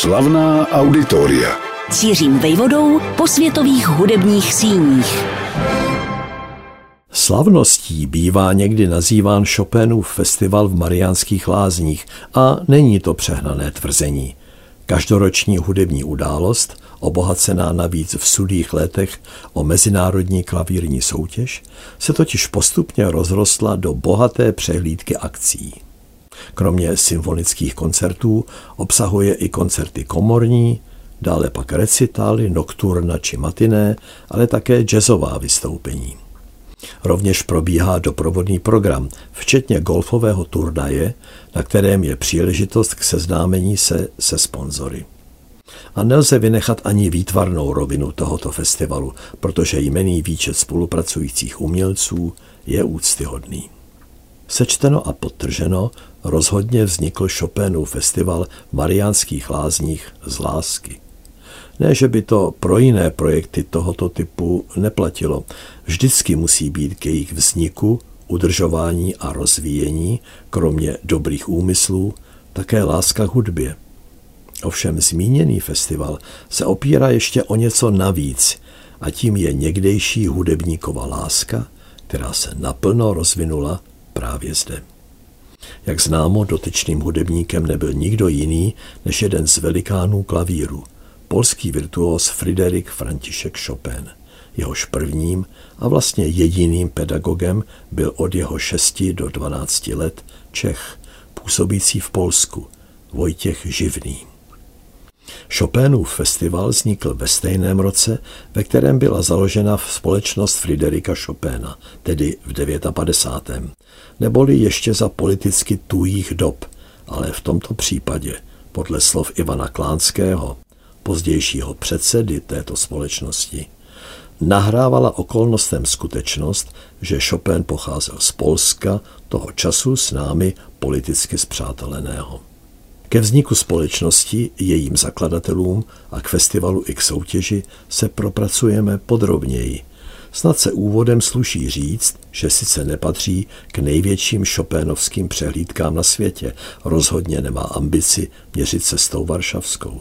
Slavná auditoria. Cířím vejvodou po světových hudebních síních. Slavností bývá někdy nazýván Chopinův festival v Mariánských lázních a není to přehnané tvrzení. Každoroční hudební událost, obohacená navíc v sudých letech o mezinárodní klavírní soutěž, se totiž postupně rozrostla do bohaté přehlídky akcí. Kromě symfonických koncertů obsahuje i koncerty komorní, dále pak recitály, nokturna či matiné, ale také jazzová vystoupení. Rovněž probíhá doprovodný program, včetně golfového turnaje, na kterém je příležitost k seznámení se se sponzory. A nelze vynechat ani výtvarnou rovinu tohoto festivalu, protože jmený výčet spolupracujících umělců je úctyhodný. Sečteno a podtrženo, rozhodně vznikl Chopinův festival v Mariánských lázních z lásky. Ne, že by to pro jiné projekty tohoto typu neplatilo. Vždycky musí být k jejich vzniku, udržování a rozvíjení, kromě dobrých úmyslů, také láska k hudbě. Ovšem zmíněný festival se opírá ještě o něco navíc a tím je někdejší hudebníková láska, která se naplno rozvinula právě zde. Jak známo, dotyčným hudebníkem nebyl nikdo jiný než jeden z velikánů klavíru, polský virtuos Friderik František Chopin. Jehož prvním a vlastně jediným pedagogem byl od jeho 6 do 12 let Čech, působící v Polsku, Vojtěch Živný. Chopinův festival vznikl ve stejném roce, ve kterém byla založena společnost Friderika Chopina, tedy v 59. neboli ještě za politicky tujých dob, ale v tomto případě, podle slov Ivana Klánského, pozdějšího předsedy této společnosti, nahrávala okolnostem skutečnost, že Chopin pocházel z Polska, toho času s námi politicky zpřáteleného. Ke vzniku společnosti, jejím zakladatelům a k festivalu i k soutěži se propracujeme podrobněji. Snad se úvodem sluší říct, že sice nepatří k největším šopénovským přehlídkám na světě, rozhodně nemá ambici měřit se s tou varšavskou.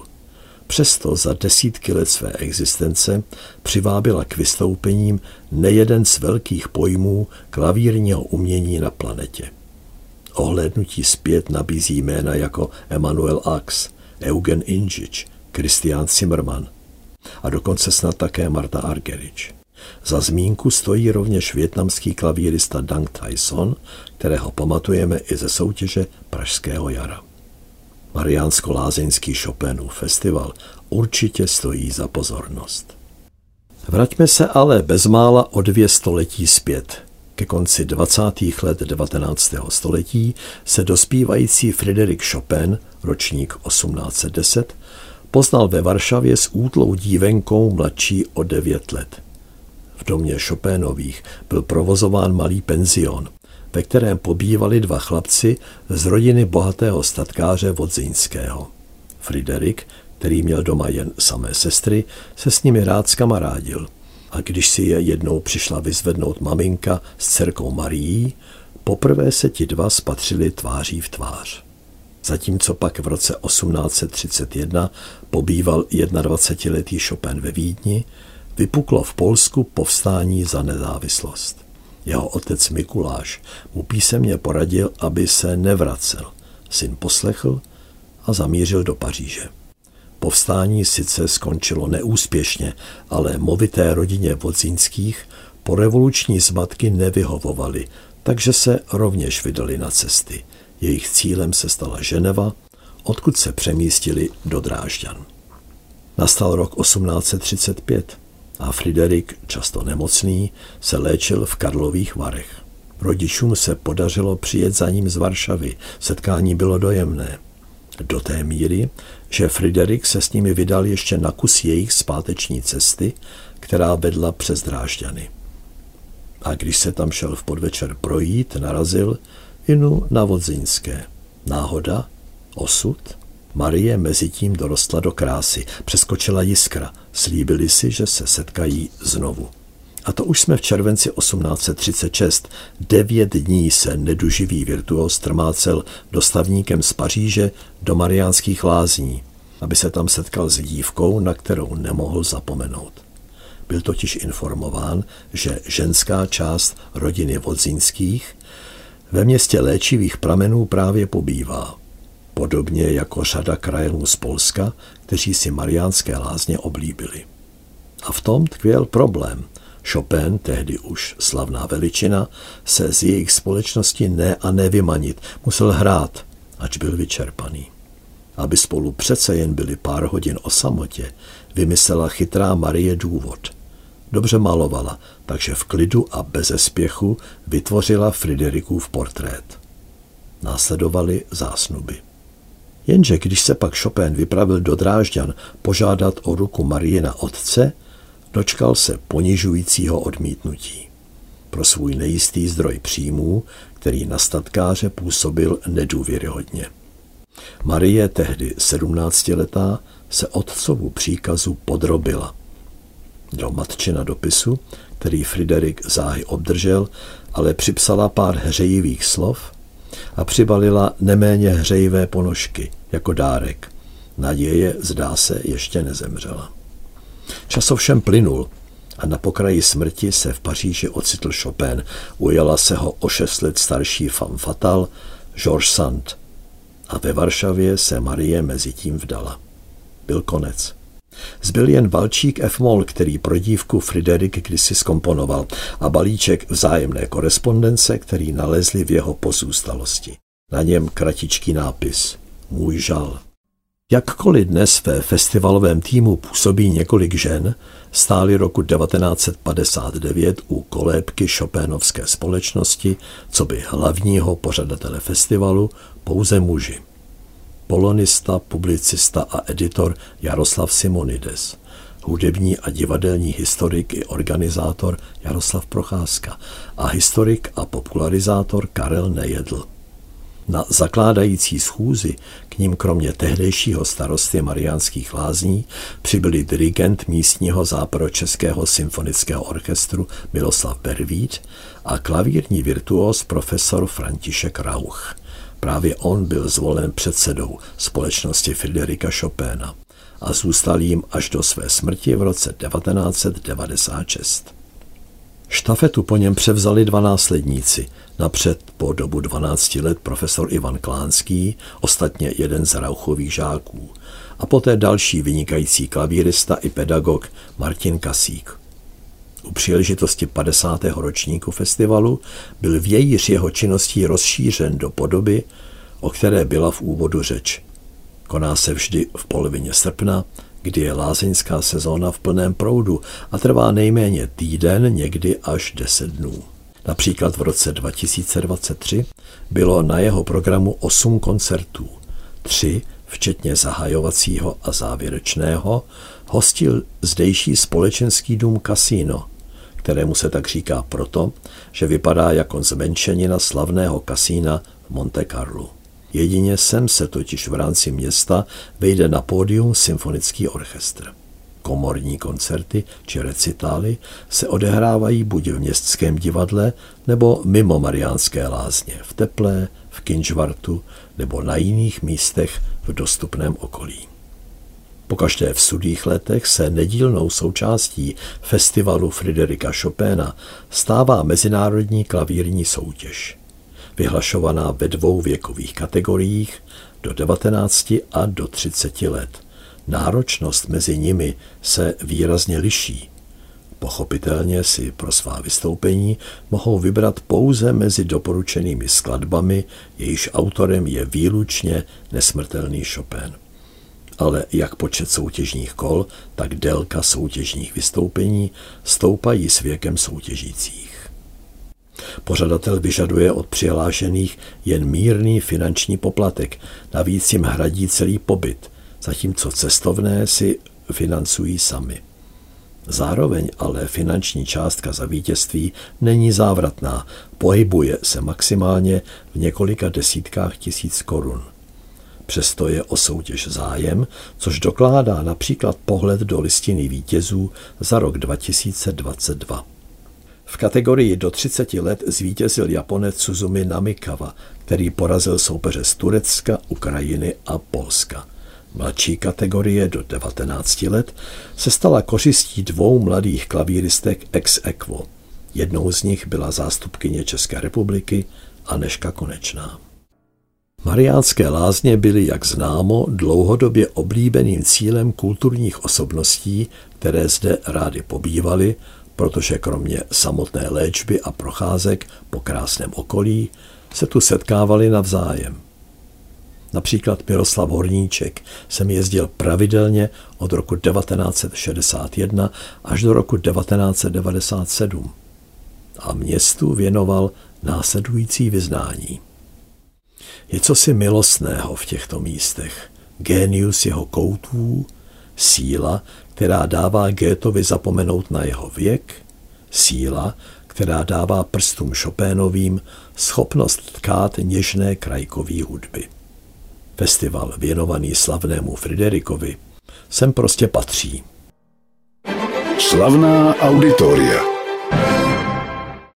Přesto za desítky let své existence přivábila k vystoupením nejeden z velkých pojmů klavírního umění na planetě. Ohlédnutí zpět nabízí jména jako Emanuel Ax, Eugen Inžič, Christian Zimmermann a dokonce snad také Marta Argerich. Za zmínku stojí rovněž větnamský klavírista Dang Tyson, kterého pamatujeme i ze soutěže Pražského jara. Mariánsko-lázeňský Chopinův festival určitě stojí za pozornost. Vraťme se ale bezmála o dvě století zpět. Ke konci 20. let 19. století se dospívající Friedrich Chopin, ročník 1810, poznal ve Varšavě s útlou dívenkou mladší o 9 let. V domě Chopinových byl provozován malý penzion, ve kterém pobývali dva chlapci z rodiny bohatého statkáře Vodzinského. Friderik, který měl doma jen samé sestry, se s nimi rád skamarádil – a když si je jednou přišla vyzvednout maminka s dcerkou Marií, poprvé se ti dva spatřili tváří v tvář. Zatímco pak v roce 1831 pobýval 21-letý Chopin ve Vídni, vypuklo v Polsku povstání za nezávislost. Jeho otec Mikuláš mu písemně poradil, aby se nevracel. Syn poslechl a zamířil do Paříže. Povstání sice skončilo neúspěšně, ale movité rodině Vodzínských po revoluční zmatky nevyhovovaly, takže se rovněž vydali na cesty. Jejich cílem se stala Ženeva, odkud se přemístili do Drážďan. Nastal rok 1835 a Friderik, často nemocný, se léčil v Karlových Varech. Rodičům se podařilo přijet za ním z Varšavy. Setkání bylo dojemné. Do té míry, že Friderik se s nimi vydal ještě na kus jejich zpáteční cesty, která vedla přes Drážďany. A když se tam šel v podvečer projít, narazil inu na Vodzinské. Náhoda? Osud? Marie mezi tím dorostla do krásy, přeskočila jiskra, slíbili si, že se setkají znovu. A to už jsme v červenci 1836. Devět dní se neduživý virtuos trmácel dostavníkem z Paříže do Mariánských lázní. aby se tam setkal s dívkou, na kterou nemohl zapomenout. Byl totiž informován, že ženská část rodiny Vodzínských ve městě léčivých pramenů právě pobývá. Podobně jako řada krajanů z Polska, kteří si mariánské lázně oblíbili. A v tom tkvěl problém. Chopin, tehdy už slavná veličina, se z jejich společnosti ne a nevymanit, musel hrát, ač byl vyčerpaný. Aby spolu přece jen byli pár hodin o samotě, vymyslela chytrá Marie důvod. Dobře malovala, takže v klidu a bez spěchu vytvořila Friderikův portrét. Následovaly zásnuby. Jenže když se pak Chopin vypravil do Drážďan požádat o ruku Marie na otce, dočkal se ponižujícího odmítnutí. Pro svůj nejistý zdroj příjmů, který na statkáře působil nedůvěryhodně. Marie, tehdy sedmnáctiletá, se otcovu příkazu podrobila. Do matčina dopisu, který Friderik záhy obdržel, ale připsala pár hřejivých slov a přibalila neméně hřejivé ponožky jako dárek. Naděje, zdá se, ještě nezemřela. Čas ovšem plynul a na pokraji smrti se v Paříži ocitl Chopin. Ujala se ho o šest let starší femme fatal Georges Sand a ve Varšavě se Marie mezi tím vdala. Byl konec. Zbyl jen balčík F-moll, který pro dívku Friderik kdysi skomponoval a balíček vzájemné korespondence, který nalezli v jeho pozůstalosti. Na něm kratičký nápis Můj žal. Jakkoliv dnes ve festivalovém týmu působí několik žen, stáli roku 1959 u kolébky Chopinovské společnosti, co by hlavního pořadatele festivalu, pouze muži. Polonista, publicista a editor Jaroslav Simonides, hudební a divadelní historik i organizátor Jaroslav Procházka a historik a popularizátor Karel Nejedl. Na zakládající schůzi k ním kromě tehdejšího starosty Mariánských lázní přibyli dirigent místního západočeského symfonického orchestru Miloslav Bervít a klavírní virtuos profesor František Rauch. Právě on byl zvolen předsedou společnosti Friderika Chopina a zůstal jim až do své smrti v roce 1996. Štafetu po něm převzali dva následníci. Napřed po dobu 12 let profesor Ivan Klánský, ostatně jeden z Rauchových žáků, a poté další vynikající klavírista i pedagog Martin Kasík. U příležitosti 50. ročníku festivalu byl vějíř jeho činností rozšířen do podoby, o které byla v úvodu řeč. Koná se vždy v polovině srpna kdy je lázeňská sezóna v plném proudu a trvá nejméně týden, někdy až deset dnů. Například v roce 2023 bylo na jeho programu osm koncertů. Tři, včetně zahajovacího a závěrečného, hostil zdejší společenský dům Casino, kterému se tak říká proto, že vypadá jako zmenšenina slavného kasína v Monte Carlo. Jedině sem se totiž v rámci města vejde na pódium symfonický orchestr. Komorní koncerty či recitály se odehrávají buď v městském divadle nebo mimo Mariánské lázně, v Teplé, v Kinžvartu nebo na jiných místech v dostupném okolí. Pokaždé v sudých letech se nedílnou součástí festivalu Friderika Chopina stává mezinárodní klavírní soutěž vyhlašovaná ve dvou věkových kategoriích do 19 a do 30 let. Náročnost mezi nimi se výrazně liší. Pochopitelně si pro svá vystoupení mohou vybrat pouze mezi doporučenými skladbami, jejíž autorem je výlučně nesmrtelný Chopin. Ale jak počet soutěžních kol, tak délka soutěžních vystoupení stoupají s věkem soutěžících. Pořadatel vyžaduje od přihlášených jen mírný finanční poplatek, navíc jim hradí celý pobyt, zatímco cestovné si financují sami. Zároveň ale finanční částka za vítězství není závratná, pohybuje se maximálně v několika desítkách tisíc korun. Přesto je o soutěž zájem, což dokládá například pohled do listiny vítězů za rok 2022. V kategorii do 30 let zvítězil Japonec Suzumi Namikawa, který porazil soupeře z Turecka, Ukrajiny a Polska. Mladší kategorie do 19 let se stala kořistí dvou mladých klavíristek ex equo. Jednou z nich byla zástupkyně České republiky Aneška Konečná. Mariánské lázně byly, jak známo, dlouhodobě oblíbeným cílem kulturních osobností, které zde rády pobývaly, protože kromě samotné léčby a procházek po krásném okolí se tu setkávali navzájem. Například Miroslav Horníček sem jezdil pravidelně od roku 1961 až do roku 1997 a městu věnoval následující vyznání. Je cosi milostného v těchto místech. Génius jeho koutů, síla, která dává Gétovi zapomenout na jeho věk, síla, která dává prstům Chopénovým schopnost tkát něžné krajkové hudby. Festival věnovaný slavnému Friderikovi sem prostě patří. Slavná auditoria.